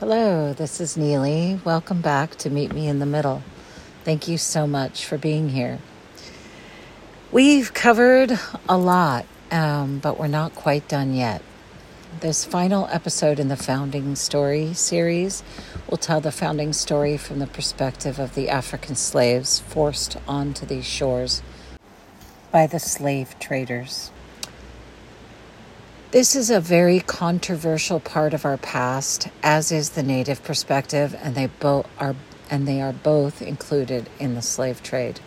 Hello, this is Neely. Welcome back to Meet Me in the Middle. Thank you so much for being here. We've covered a lot, um, but we're not quite done yet. This final episode in the Founding Story series will tell the founding story from the perspective of the African slaves forced onto these shores by the slave traders. This is a very controversial part of our past, as is the native perspective, and they both are and they are both included in the slave trade.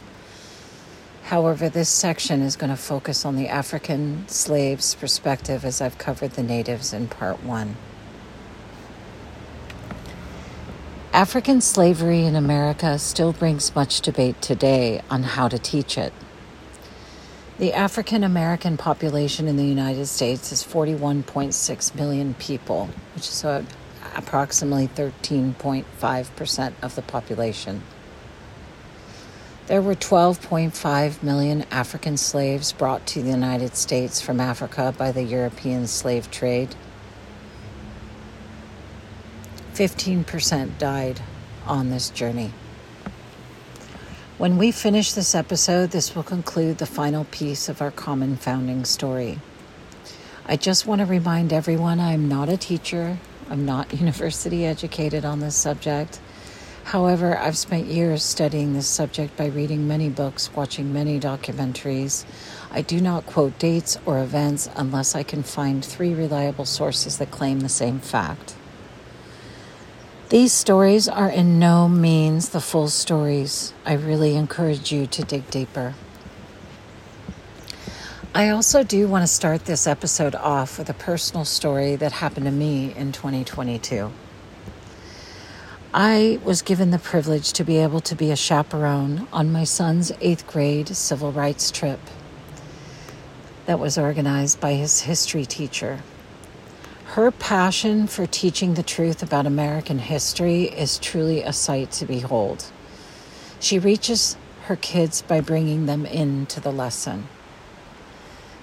However, this section is going to focus on the African slaves' perspective as I've covered the natives in part one. African slavery in America still brings much debate today on how to teach it. The African American population in the United States is 41.6 million people, which is uh, approximately 13.5% of the population. There were 12.5 million African slaves brought to the United States from Africa by the European slave trade. 15% died on this journey. When we finish this episode, this will conclude the final piece of our common founding story. I just want to remind everyone I'm not a teacher, I'm not university educated on this subject. However, I've spent years studying this subject by reading many books, watching many documentaries. I do not quote dates or events unless I can find three reliable sources that claim the same fact. These stories are in no means the full stories. I really encourage you to dig deeper. I also do want to start this episode off with a personal story that happened to me in 2022. I was given the privilege to be able to be a chaperone on my son's eighth grade civil rights trip that was organized by his history teacher. Her passion for teaching the truth about American history is truly a sight to behold. She reaches her kids by bringing them into the lesson.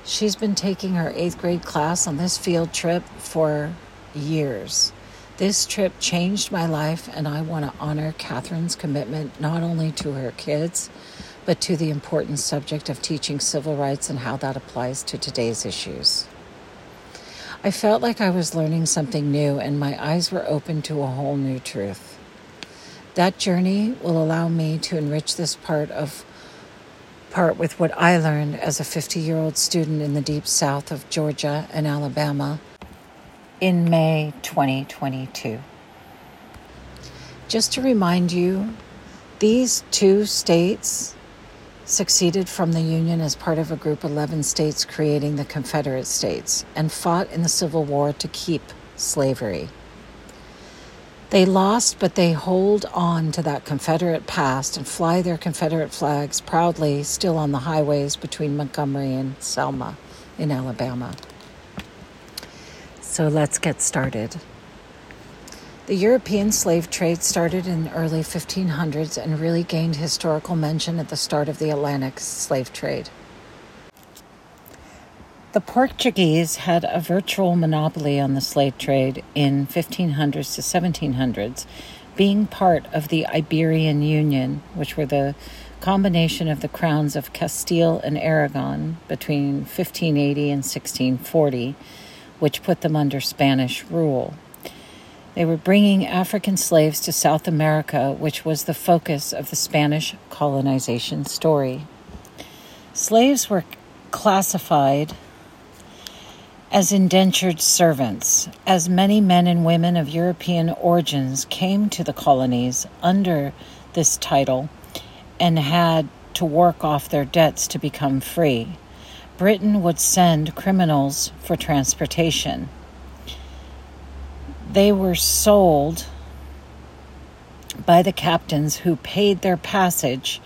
She's been taking her eighth grade class on this field trip for years. This trip changed my life, and I want to honor Catherine's commitment not only to her kids, but to the important subject of teaching civil rights and how that applies to today's issues. I felt like I was learning something new and my eyes were open to a whole new truth. That journey will allow me to enrich this part of part with what I learned as a 50-year-old student in the deep south of Georgia and Alabama in May 2022. Just to remind you, these two states succeeded from the Union as part of a group of 11 states creating the Confederate States and fought in the Civil War to keep slavery. They lost, but they hold on to that Confederate past and fly their Confederate flags proudly still on the highways between Montgomery and Selma in Alabama. So let's get started. The European slave trade started in the early 1500s and really gained historical mention at the start of the Atlantic slave trade. The Portuguese had a virtual monopoly on the slave trade in 1500s to 1700s, being part of the Iberian Union, which were the combination of the crowns of Castile and Aragon between 1580 and 1640, which put them under Spanish rule. They were bringing African slaves to South America, which was the focus of the Spanish colonization story. Slaves were classified as indentured servants, as many men and women of European origins came to the colonies under this title and had to work off their debts to become free. Britain would send criminals for transportation they were sold by the captains who paid their passage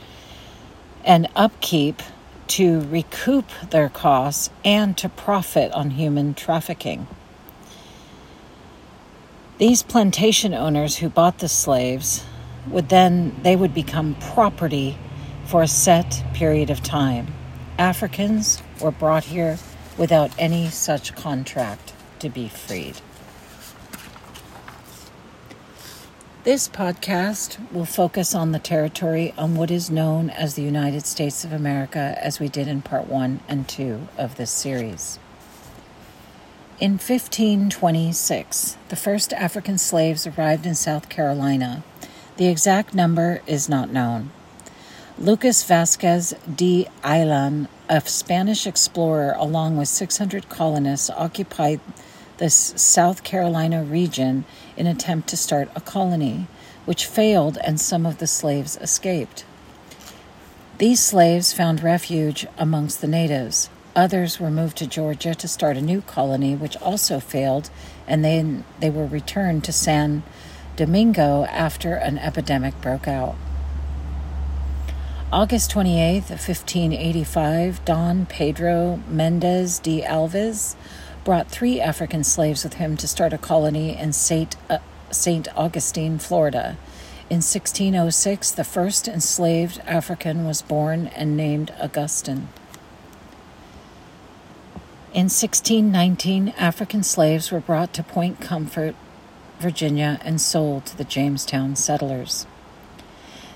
and upkeep to recoup their costs and to profit on human trafficking. These plantation owners who bought the slaves would then they would become property for a set period of time. Africans were brought here without any such contract to be freed. This podcast will focus on the territory on what is known as the United States of America, as we did in part one and two of this series. In 1526, the first African slaves arrived in South Carolina. The exact number is not known. Lucas Vasquez de Ayllon, a Spanish explorer, along with 600 colonists, occupied the South Carolina region in attempt to start a colony, which failed and some of the slaves escaped. These slaves found refuge amongst the natives. Others were moved to Georgia to start a new colony, which also failed, and then they were returned to San Domingo after an epidemic broke out. August 28, 1585, Don Pedro Mendez de Alves brought three African slaves with him to start a colony in St. Uh, St. Augustine, Florida. In 1606, the first enslaved African was born and named Augustine. In 1619, African slaves were brought to Point Comfort, Virginia, and sold to the Jamestown settlers.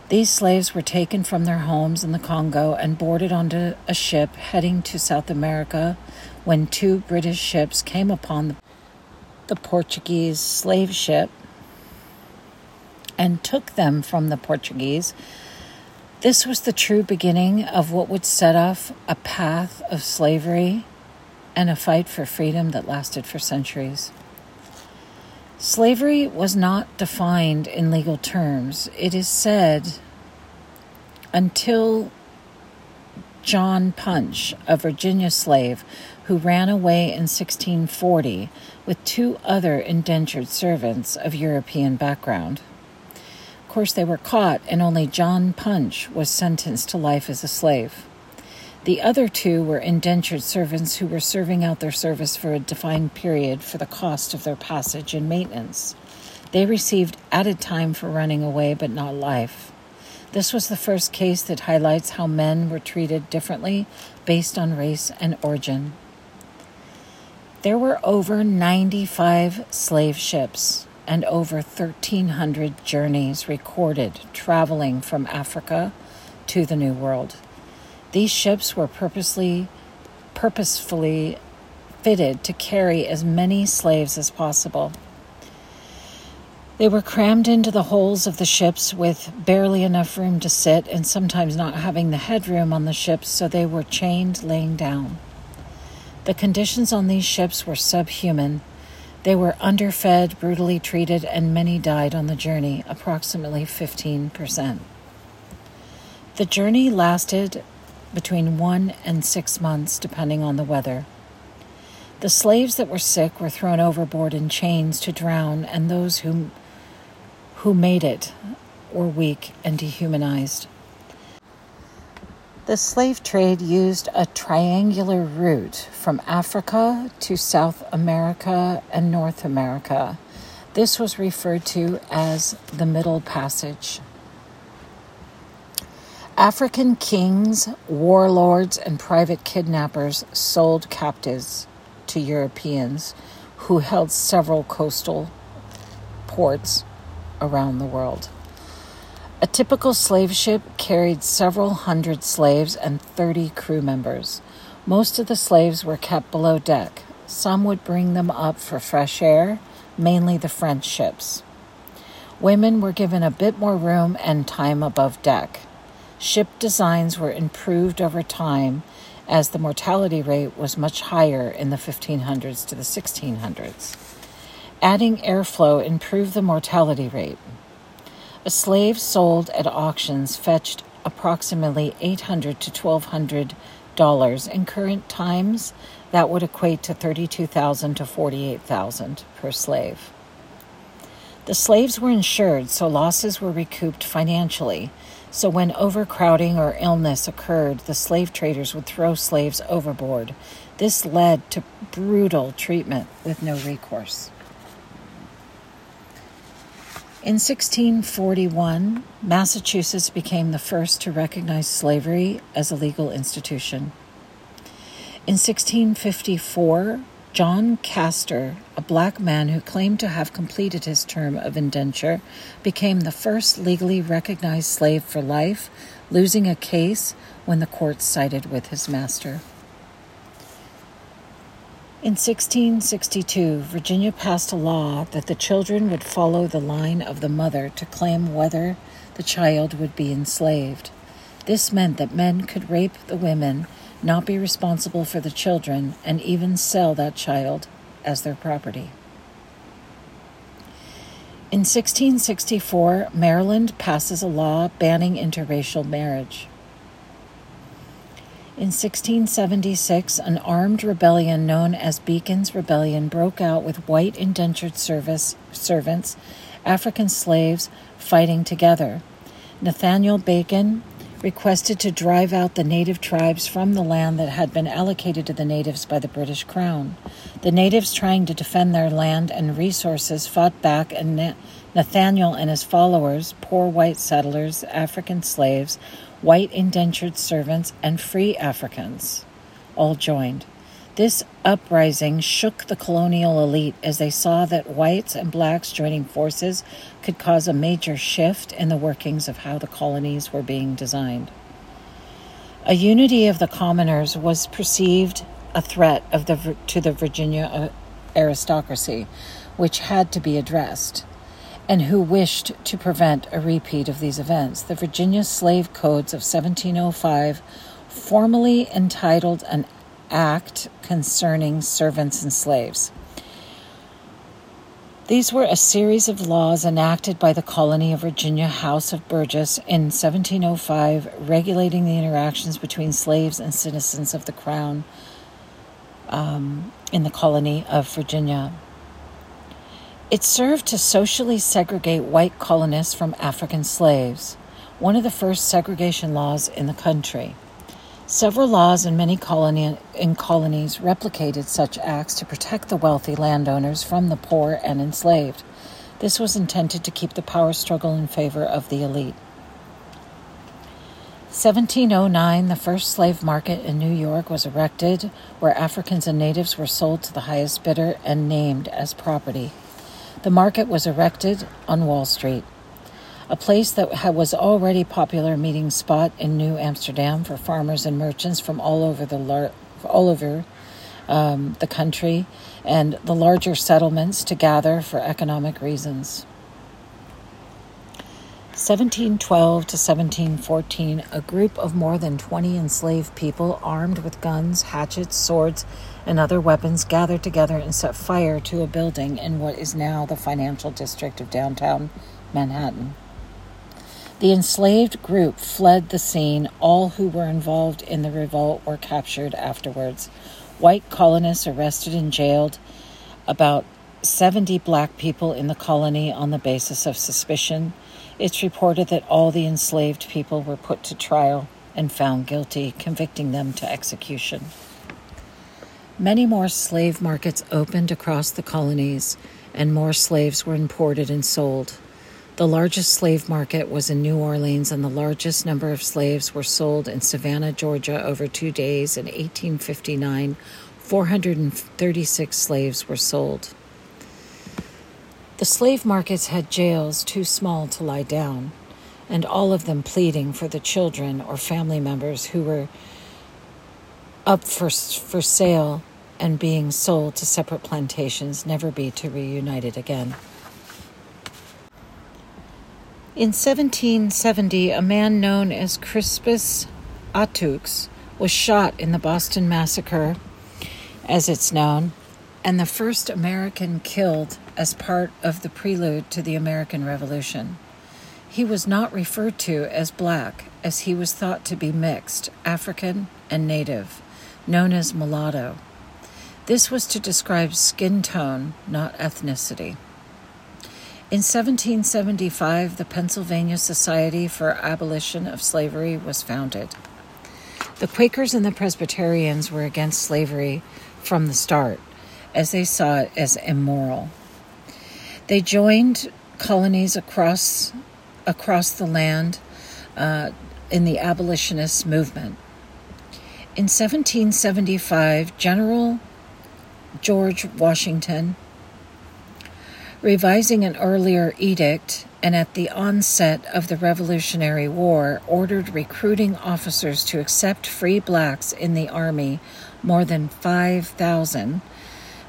These slaves were taken from their homes in the Congo and boarded onto a ship heading to South America when two British ships came upon the Portuguese slave ship and took them from the Portuguese. This was the true beginning of what would set off a path of slavery and a fight for freedom that lasted for centuries. Slavery was not defined in legal terms. It is said until John Punch, a Virginia slave who ran away in 1640 with two other indentured servants of European background. Of course, they were caught, and only John Punch was sentenced to life as a slave. The other two were indentured servants who were serving out their service for a defined period for the cost of their passage and maintenance. They received added time for running away, but not life. This was the first case that highlights how men were treated differently based on race and origin. There were over 95 slave ships and over 1,300 journeys recorded traveling from Africa to the New World. These ships were purposely, purposefully fitted to carry as many slaves as possible. They were crammed into the holes of the ships with barely enough room to sit and sometimes not having the headroom on the ships, so they were chained laying down. The conditions on these ships were subhuman. They were underfed, brutally treated, and many died on the journey, approximately 15%. The journey lasted between one and six months, depending on the weather. The slaves that were sick were thrown overboard in chains to drown, and those who, who made it were weak and dehumanized. The slave trade used a triangular route from Africa to South America and North America. This was referred to as the Middle Passage. African kings, warlords, and private kidnappers sold captives to Europeans who held several coastal ports around the world. A typical slave ship carried several hundred slaves and 30 crew members. Most of the slaves were kept below deck. Some would bring them up for fresh air, mainly the French ships. Women were given a bit more room and time above deck. Ship designs were improved over time as the mortality rate was much higher in the 1500s to the 1600s. Adding airflow improved the mortality rate. A slave sold at auctions fetched approximately 800 to 1200 dollars in current times that would equate to 32,000 to 48,000 per slave. The slaves were insured so losses were recouped financially so, when overcrowding or illness occurred, the slave traders would throw slaves overboard. This led to brutal treatment with no recourse. In 1641, Massachusetts became the first to recognize slavery as a legal institution. In 1654, John Castor, a black man who claimed to have completed his term of indenture, became the first legally recognized slave for life, losing a case when the court sided with his master. In 1662, Virginia passed a law that the children would follow the line of the mother to claim whether the child would be enslaved. This meant that men could rape the women not be responsible for the children, and even sell that child as their property. In 1664, Maryland passes a law banning interracial marriage. In 1676, an armed rebellion known as Beacon's Rebellion broke out with white indentured service, servants, African slaves, fighting together. Nathaniel Bacon, requested to drive out the native tribes from the land that had been allocated to the natives by the British Crown. The natives, trying to defend their land and resources, fought back, and Nathaniel and his followers, poor white settlers, African slaves, white indentured servants, and free Africans, all joined. This uprising shook the colonial elite as they saw that whites and blacks joining forces could cause a major shift in the workings of how the colonies were being designed. A unity of the commoners was perceived a threat of the, to the Virginia uh, aristocracy, which had to be addressed, and who wished to prevent a repeat of these events. The Virginia Slave Codes of 1705 formally entitled an Act concerning servants and slaves. These were a series of laws enacted by the colony of Virginia House of Burgess in 1705 regulating the interactions between slaves and citizens of the Crown um, in the colony of Virginia. It served to socially segregate white colonists from African slaves, one of the first segregation laws in the country. Several laws in many colony, in colonies replicated such acts to protect the wealthy landowners from the poor and enslaved. This was intended to keep the power struggle in favor of the elite. 1709, the first slave market in New York was erected, where Africans and natives were sold to the highest bidder and named as property. The market was erected on Wall Street a place that was already popular meeting spot in New Amsterdam for farmers and merchants from all over the all over um, the country and the larger settlements to gather for economic reasons. 1712 to 1714, a group of more than 20 enslaved people armed with guns, hatchets, swords, and other weapons gathered together and set fire to a building in what is now the financial district of downtown Manhattan. The enslaved group fled the scene. All who were involved in the revolt were captured afterwards. White colonists arrested and jailed about 70 black people in the colony on the basis of suspicion. It's reported that all the enslaved people were put to trial and found guilty, convicting them to execution. Many more slave markets opened across the colonies, and more slaves were imported and sold. The largest slave market was in New Orleans, and the largest number of slaves were sold in Savannah, Georgia, over two days. In 1859, 436 slaves were sold. The slave markets had jails too small to lie down, and all of them pleading for the children or family members who were up for, for sale and being sold to separate plantations, never be to reunited again. In 1770, a man known as Crispus Attucks was shot in the Boston Massacre, as it's known, and the first American killed as part of the prelude to the American Revolution. He was not referred to as black, as he was thought to be mixed, African and native, known as mulatto. This was to describe skin tone, not ethnicity. In 1775, the Pennsylvania Society for Abolition of Slavery was founded. The Quakers and the Presbyterians were against slavery from the start, as they saw it as immoral. They joined colonies across across the land uh, in the abolitionist movement. In 1775, General George Washington, revising an earlier edict and at the onset of the Revolutionary War ordered recruiting officers to accept free blacks in the army, more than 5,000,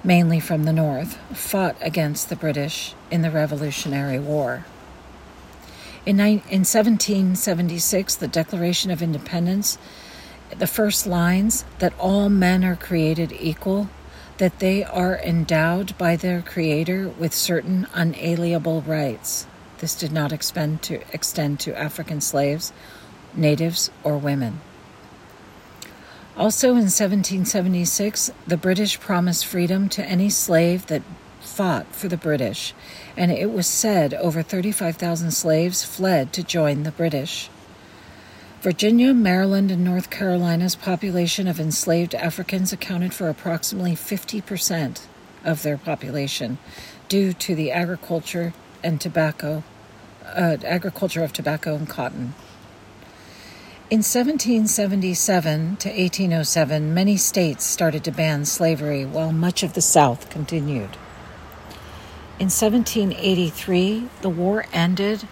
mainly from the North, fought against the British in the Revolutionary War. In, in 1776, the Declaration of Independence, the first lines that all men are created equal that they are endowed by their Creator with certain unalienable rights. This did not extend to, extend to African slaves, natives, or women. Also in 1776, the British promised freedom to any slave that fought for the British, and it was said over 35,000 slaves fled to join the British. Virginia, Maryland, and North Carolina's population of enslaved Africans accounted for approximately 50% of their population due to the agriculture and tobacco, uh, agriculture of tobacco and cotton. In 1777 to 1807, many states started to ban slavery while much of the South continued. In 1783, the war ended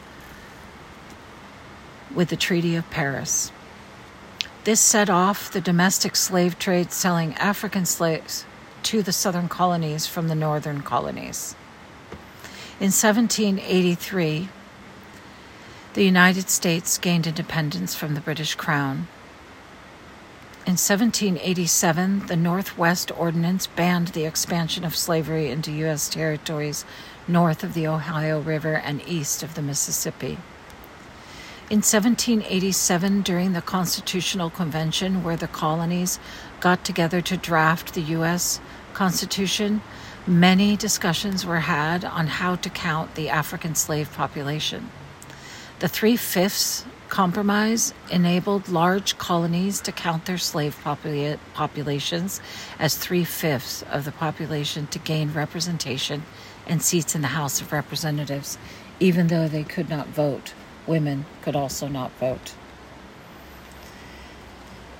with the Treaty of Paris. This set off the domestic slave trade, selling African slaves to the southern colonies from the northern colonies. In 1783, the United States gained independence from the British Crown. In 1787, the Northwest Ordinance banned the expansion of slavery into U.S. territories north of the Ohio River and east of the Mississippi. In 1787, during the Constitutional Convention, where the colonies got together to draft the U.S. Constitution, many discussions were had on how to count the African slave population. The Three Fifths Compromise enabled large colonies to count their slave popula- populations as three fifths of the population to gain representation and seats in the House of Representatives, even though they could not vote women could also not vote.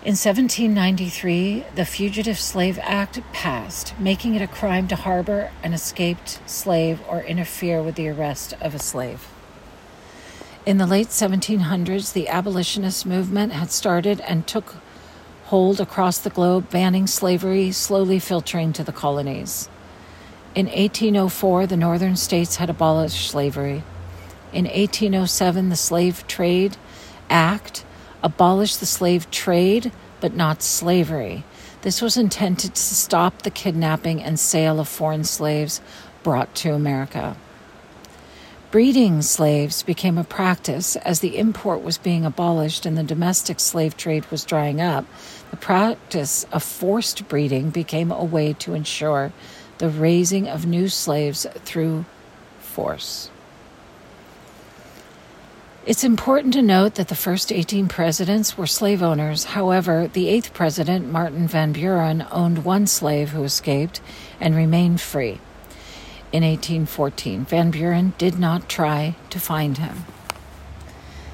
In 1793, the Fugitive Slave Act passed, making it a crime to harbor an escaped slave or interfere with the arrest of a slave. In the late 1700s, the abolitionist movement had started and took hold across the globe, banning slavery, slowly filtering to the colonies. In 1804, the northern states had abolished slavery. In 1807, the Slave Trade Act abolished the slave trade but not slavery. This was intended to stop the kidnapping and sale of foreign slaves brought to America. Breeding slaves became a practice as the import was being abolished and the domestic slave trade was drying up. The practice of forced breeding became a way to ensure the raising of new slaves through force. It's important to note that the first 18 presidents were slave owners. However, the eighth president, Martin Van Buren, owned one slave who escaped and remained free. In 1814, Van Buren did not try to find him.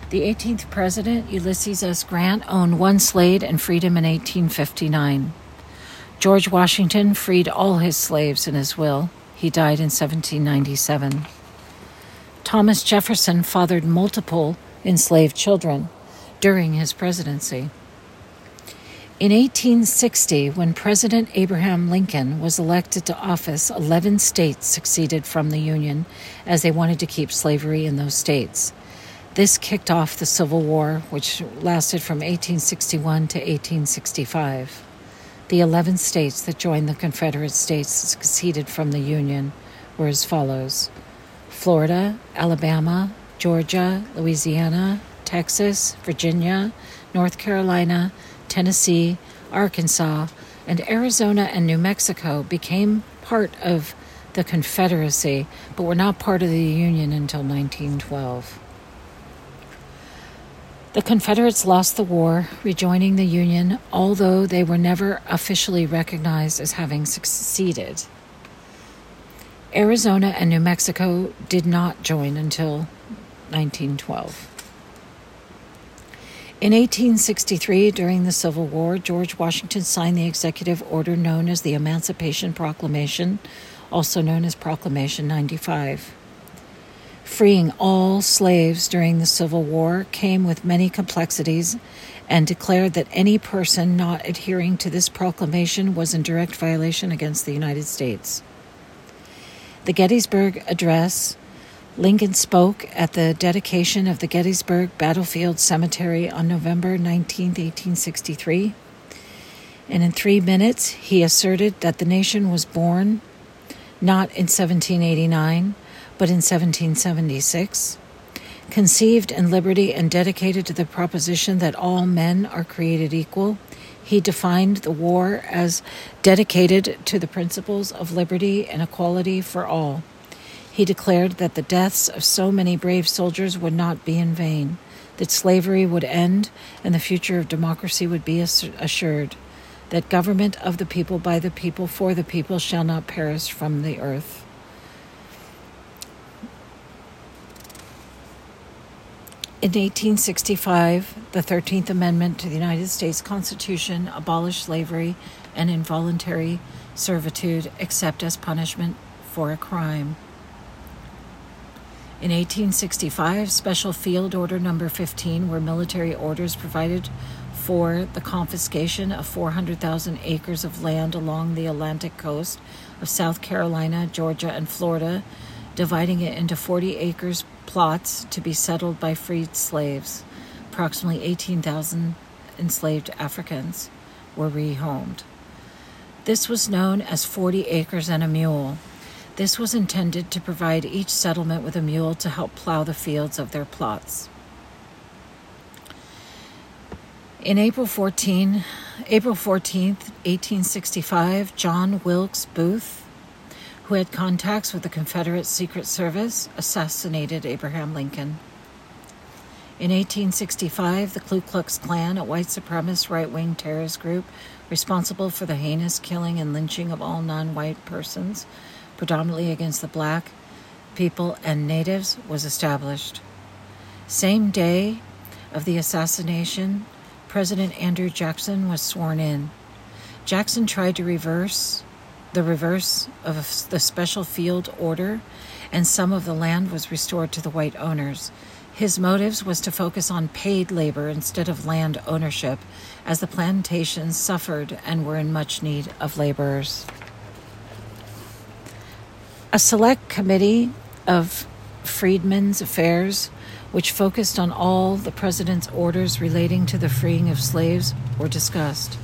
The 18th president, Ulysses S. Grant, owned one slave and freed him in 1859. George Washington freed all his slaves in his will. He died in 1797. Thomas Jefferson fathered multiple enslaved children during his presidency. In 1860, when President Abraham Lincoln was elected to office, 11 states seceded from the Union as they wanted to keep slavery in those states. This kicked off the Civil War, which lasted from 1861 to 1865. The 11 states that joined the Confederate States seceded from the Union were as follows Florida, Alabama, Georgia, Louisiana, Texas, Virginia, North Carolina, Tennessee, Arkansas, and Arizona and New Mexico became part of the Confederacy, but were not part of the Union until 1912. The Confederates lost the war, rejoining the Union, although they were never officially recognized as having succeeded. Arizona and New Mexico did not join until 1912. In 1863, during the Civil War, George Washington signed the executive order known as the Emancipation Proclamation, also known as Proclamation 95. Freeing all slaves during the Civil War came with many complexities and declared that any person not adhering to this proclamation was in direct violation against the United States. The Gettysburg Address Lincoln spoke at the dedication of the Gettysburg Battlefield Cemetery on November 19, 1863. And in three minutes, he asserted that the nation was born not in 1789, but in 1776, conceived in liberty and dedicated to the proposition that all men are created equal. He defined the war as dedicated to the principles of liberty and equality for all. He declared that the deaths of so many brave soldiers would not be in vain, that slavery would end and the future of democracy would be assured, that government of the people, by the people, for the people shall not perish from the earth. In 1865, the 13th Amendment to the United States Constitution abolished slavery and involuntary servitude except as punishment for a crime. In 1865, Special Field Order Number 15 were military orders provided for the confiscation of 400,000 acres of land along the Atlantic coast of South Carolina, Georgia, and Florida, dividing it into 40 acres plots to be settled by freed slaves. Approximately 18,000 enslaved Africans were rehomed. This was known as 40 acres and a mule. This was intended to provide each settlement with a mule to help plow the fields of their plots. In April 14, April 14th, 1865, John Wilkes Booth, who had contacts with the Confederate Secret Service, assassinated Abraham Lincoln. In 1865, the Ku Klux Klan, a white supremacist right wing terrorist group responsible for the heinous killing and lynching of all non white persons, predominantly against the black people and natives, was established. Same day of the assassination, President Andrew Jackson was sworn in. Jackson tried to reverse the reverse of the special field order, and some of the land was restored to the white owners. His motives was to focus on paid labor instead of land ownership, as the plantations suffered and were in much need of laborers. A select committee of Freedmen's Affairs, which focused on all the president's orders relating to the freeing of slaves, were discussed.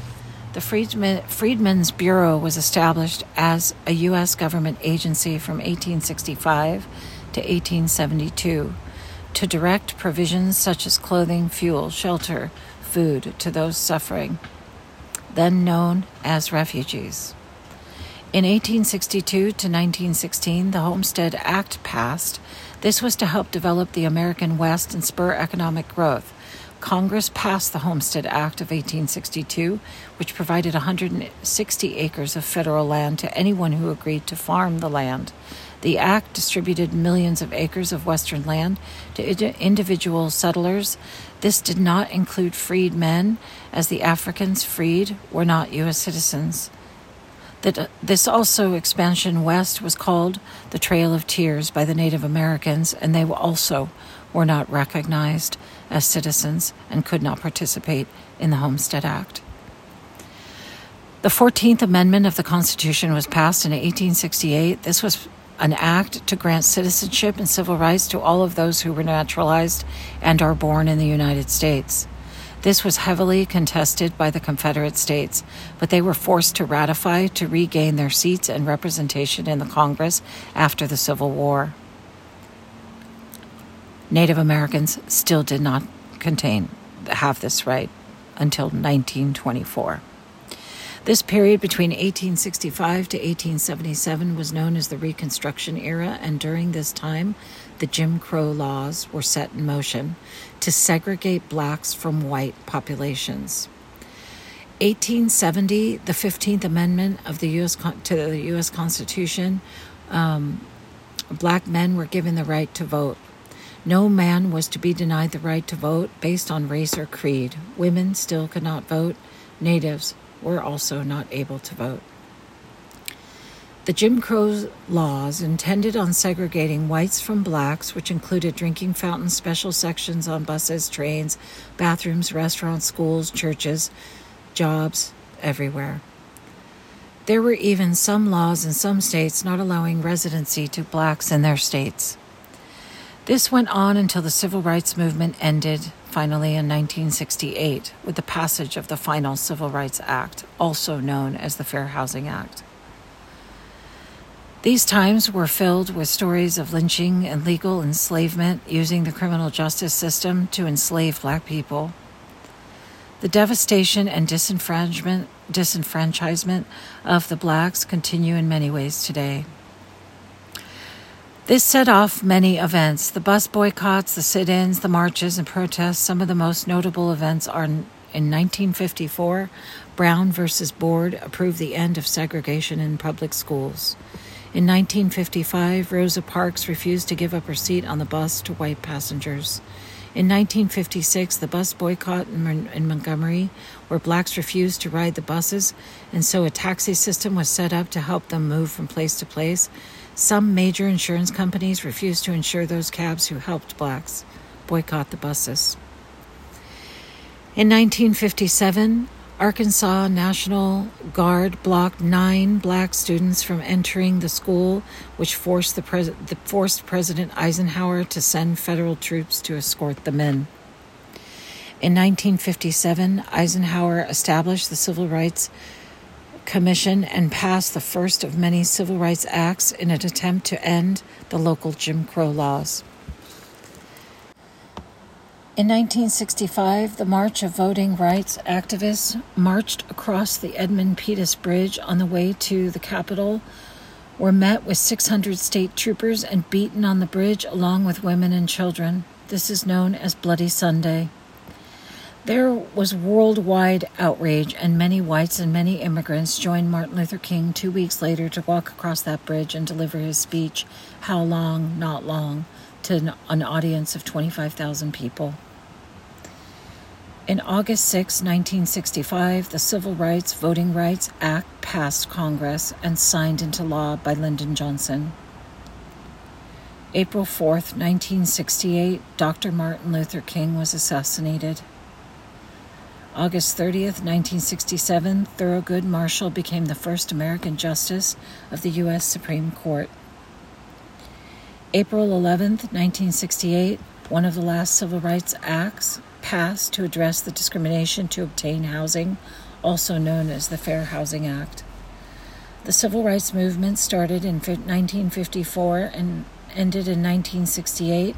The Freedmen, Freedmen's Bureau was established as a U.S. government agency from 1865 to 1872 to direct provisions such as clothing, fuel, shelter, food to those suffering, then known as refugees. In 1862 to 1916, the Homestead Act passed. This was to help develop the American West and spur economic growth. Congress passed the Homestead Act of 1862, which provided 160 acres of federal land to anyone who agreed to farm the land. The act distributed millions of acres of Western land to individual settlers. This did not include freed men, as the Africans freed were not U.S. citizens. That this also expansion west was called the Trail of Tears by the Native Americans, and they also were not recognized as citizens and could not participate in the Homestead Act. The 14th Amendment of the Constitution was passed in 1868. This was an act to grant citizenship and civil rights to all of those who were naturalized and are born in the United States. This was heavily contested by the Confederate States, but they were forced to ratify to regain their seats and representation in the Congress after the Civil War. Native Americans still did not contain have this right until 1924. This period between 1865 to 1877 was known as the Reconstruction era, and during this time, the Jim Crow laws were set in motion to segregate blacks from white populations. 1870, the 15th Amendment of the US to the U.S. Constitution, um, black men were given the right to vote. No man was to be denied the right to vote based on race or creed. Women still could not vote. Natives were also not able to vote. The Jim Crow laws intended on segregating whites from blacks, which included drinking fountains, special sections on buses, trains, bathrooms, restaurants, schools, churches, jobs, everywhere. There were even some laws in some states not allowing residency to blacks in their states. This went on until the civil rights movement ended, finally in 1968, with the passage of the final Civil Rights Act, also known as the Fair Housing Act. These times were filled with stories of lynching and legal enslavement using the criminal justice system to enslave black people. The devastation and disenfranchisement, disenfranchisement of the blacks continue in many ways today. This set off many events the bus boycotts, the sit ins, the marches, and protests. Some of the most notable events are in 1954, Brown versus Board approved the end of segregation in public schools. In 1955, Rosa Parks refused to give up her seat on the bus to white passengers. In 1956, the bus boycott in, in, Montgomery, where blacks refused to ride the buses, and so a taxi system was set up to help them move from place to place. Some major insurance companies refused to insure those cabs who helped blacks boycott the buses. In 1957, Arkansas National Guard blocked nine black students from entering the school, which forced, the pres- the forced President Eisenhower to send federal troops to escort them in. In 1957, Eisenhower established the Civil Rights Commission and passed the first of many civil rights acts in an attempt to end the local Jim Crow laws. In 1965, the March of Voting Rights activists marched across the Edmund Pettus Bridge on the way to the Capitol, were met with 600 state troopers and beaten on the bridge along with women and children. This is known as Bloody Sunday. There was worldwide outrage, and many whites and many immigrants joined Martin Luther King two weeks later to walk across that bridge and deliver his speech, How Long, Not Long, to an audience of 25,000 people. In August 6, 1965, the Civil Rights Voting Rights Act passed Congress and signed into law by Lyndon Johnson. April 4, 1968, Dr. Martin Luther King was assassinated. August 30th, 1967, Thurgood Marshall became the first American justice of the U.S. Supreme Court. April 11th, 1968, one of the last civil rights acts passed to address the discrimination to obtain housing, also known as the Fair Housing Act. The civil rights movement started in 1954 and ended in 1968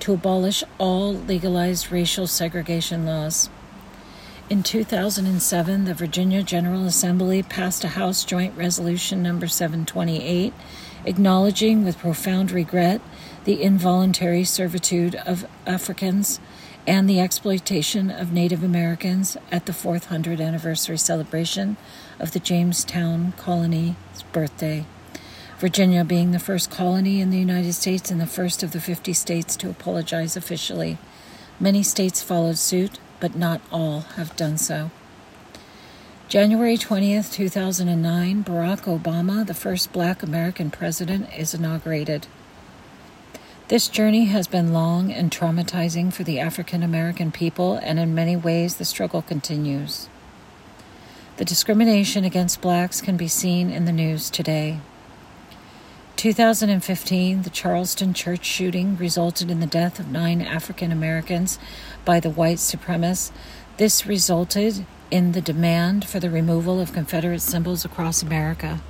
to abolish all legalized racial segregation laws. In 2007, the Virginia General Assembly passed a House Joint Resolution number 728 acknowledging with profound regret the involuntary servitude of Africans and the exploitation of Native Americans at the 400th anniversary celebration of the Jamestown colony's birthday. Virginia being the first colony in the United States and the first of the 50 states to apologize officially. Many states followed suit, but not all have done so. January 20th, 2009, Barack Obama, the first black American president, is inaugurated. This journey has been long and traumatizing for the African American people, and in many ways the struggle continues. The discrimination against blacks can be seen in the news today. 2015, the Charleston church shooting resulted in the death of nine African Americans by the white supremacists. This resulted in the demand for the removal of Confederate symbols across America.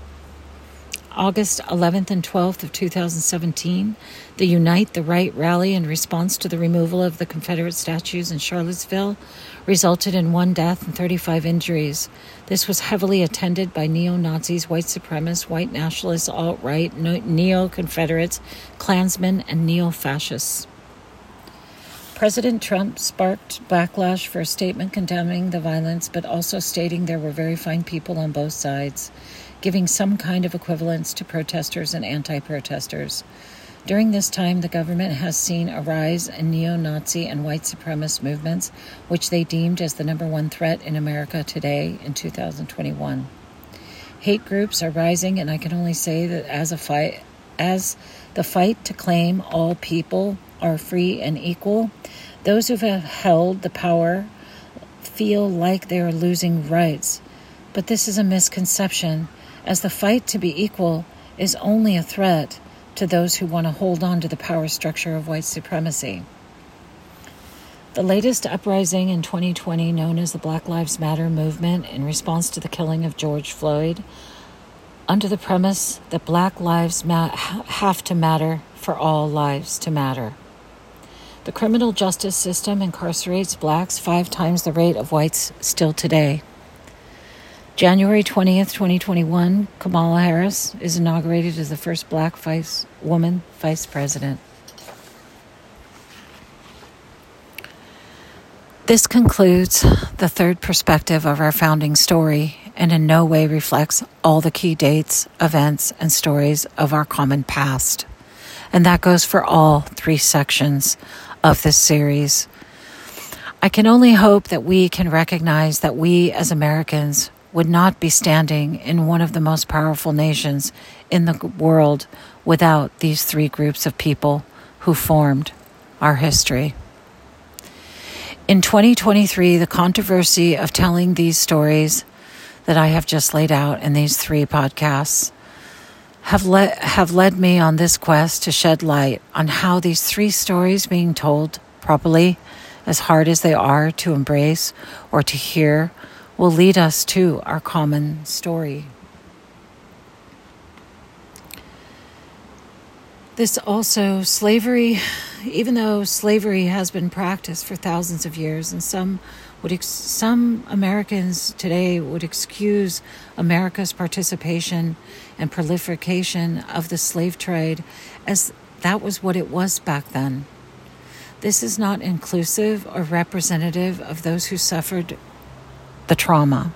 August 11th and 12th of 2017, the Unite the Right rally in response to the removal of the Confederate statues in Charlottesville resulted in one death and 35 injuries. This was heavily attended by neo Nazis, white supremacists, white nationalists, alt right, neo Confederates, Klansmen, and neo fascists. President Trump sparked backlash for a statement condemning the violence, but also stating there were very fine people on both sides giving some kind of equivalence to protesters and anti protesters. During this time, the government has seen a rise in neo Nazi and white supremacist movements, which they deemed as the number one threat in America today in 2021. Hate groups are rising, and I can only say that as a fight, as the fight to claim all people are free and equal, those who have held the power feel like they are losing rights. But this is a misconception, as the fight to be equal is only a threat to those who want to hold on to the power structure of white supremacy. The latest uprising in 2020, known as the Black Lives Matter movement, in response to the killing of George Floyd, under the premise that black lives ma- have to matter for all lives to matter. The criminal justice system incarcerates blacks five times the rate of whites still today. January 20th, 2021, Kamala Harris is inaugurated as the first black vice woman vice president. This concludes the third perspective of our founding story and in no way reflects all the key dates, events, and stories of our common past. And that goes for all three sections of this series. I can only hope that we can recognize that we as Americans would not be standing in one of the most powerful nations in the world without these three groups of people who formed our history. In 2023, the controversy of telling these stories that I have just laid out in these three podcasts have led, have led me on this quest to shed light on how these three stories being told properly, as hard as they are to embrace or to hear, will lead us to our common story. This also, slavery, even though slavery has been practiced for thousands of years, and some would ex- some Americans today would excuse America's participation and proliferation of the slave trade as that was what it was back then. This is not inclusive or representative of those who suffered the trauma.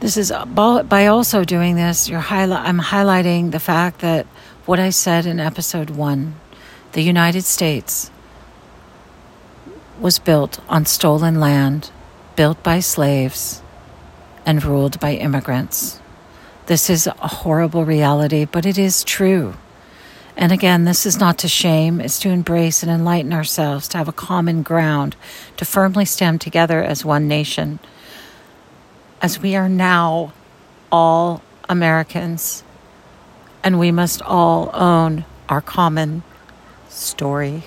This is by also doing this, you're highli- I'm highlighting the fact that what I said in episode one the United States was built on stolen land, built by slaves, and ruled by immigrants. This is a horrible reality, but it is true. And again, this is not to shame, it's to embrace and enlighten ourselves, to have a common ground, to firmly stand together as one nation. As we are now all Americans, and we must all own our common story.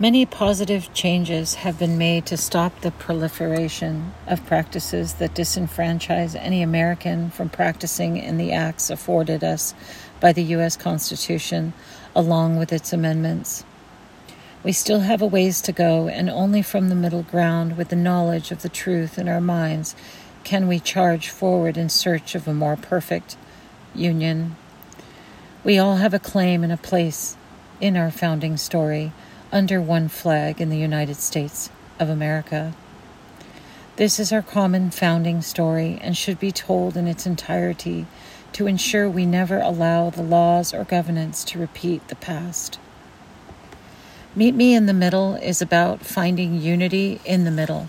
Many positive changes have been made to stop the proliferation of practices that disenfranchise any American from practicing in the acts afforded us by the U.S. Constitution, along with its amendments. We still have a ways to go, and only from the middle ground, with the knowledge of the truth in our minds, can we charge forward in search of a more perfect union. We all have a claim and a place in our founding story under one flag in the United States of America. This is our common founding story and should be told in its entirety to ensure we never allow the laws or governance to repeat the past. Meet Me in the Middle is about finding unity in the middle.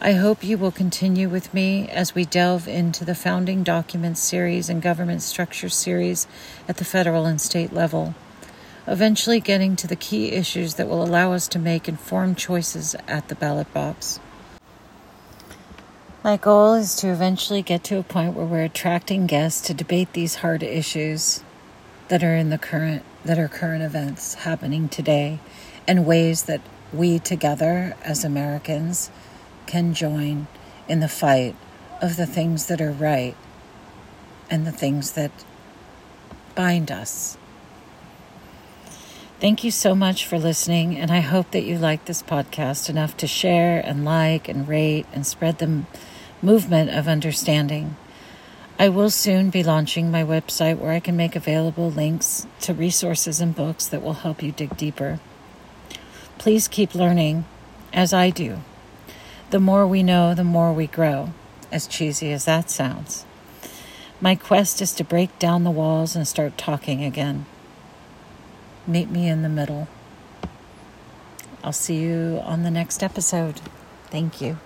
I hope you will continue with me as we delve into the founding documents series and government structure series at the federal and state level eventually getting to the key issues that will allow us to make informed choices at the ballot box. My goal is to eventually get to a point where we're attracting guests to debate these hard issues that are in the current that are current events happening today and ways that we together as Americans can join in the fight of the things that are right and the things that bind us. Thank you so much for listening, and I hope that you like this podcast enough to share and like and rate and spread the movement of understanding. I will soon be launching my website where I can make available links to resources and books that will help you dig deeper. Please keep learning, as I do. The more we know, the more we grow, as cheesy as that sounds. My quest is to break down the walls and start talking again. Meet me in the middle. I'll see you on the next episode. Thank you.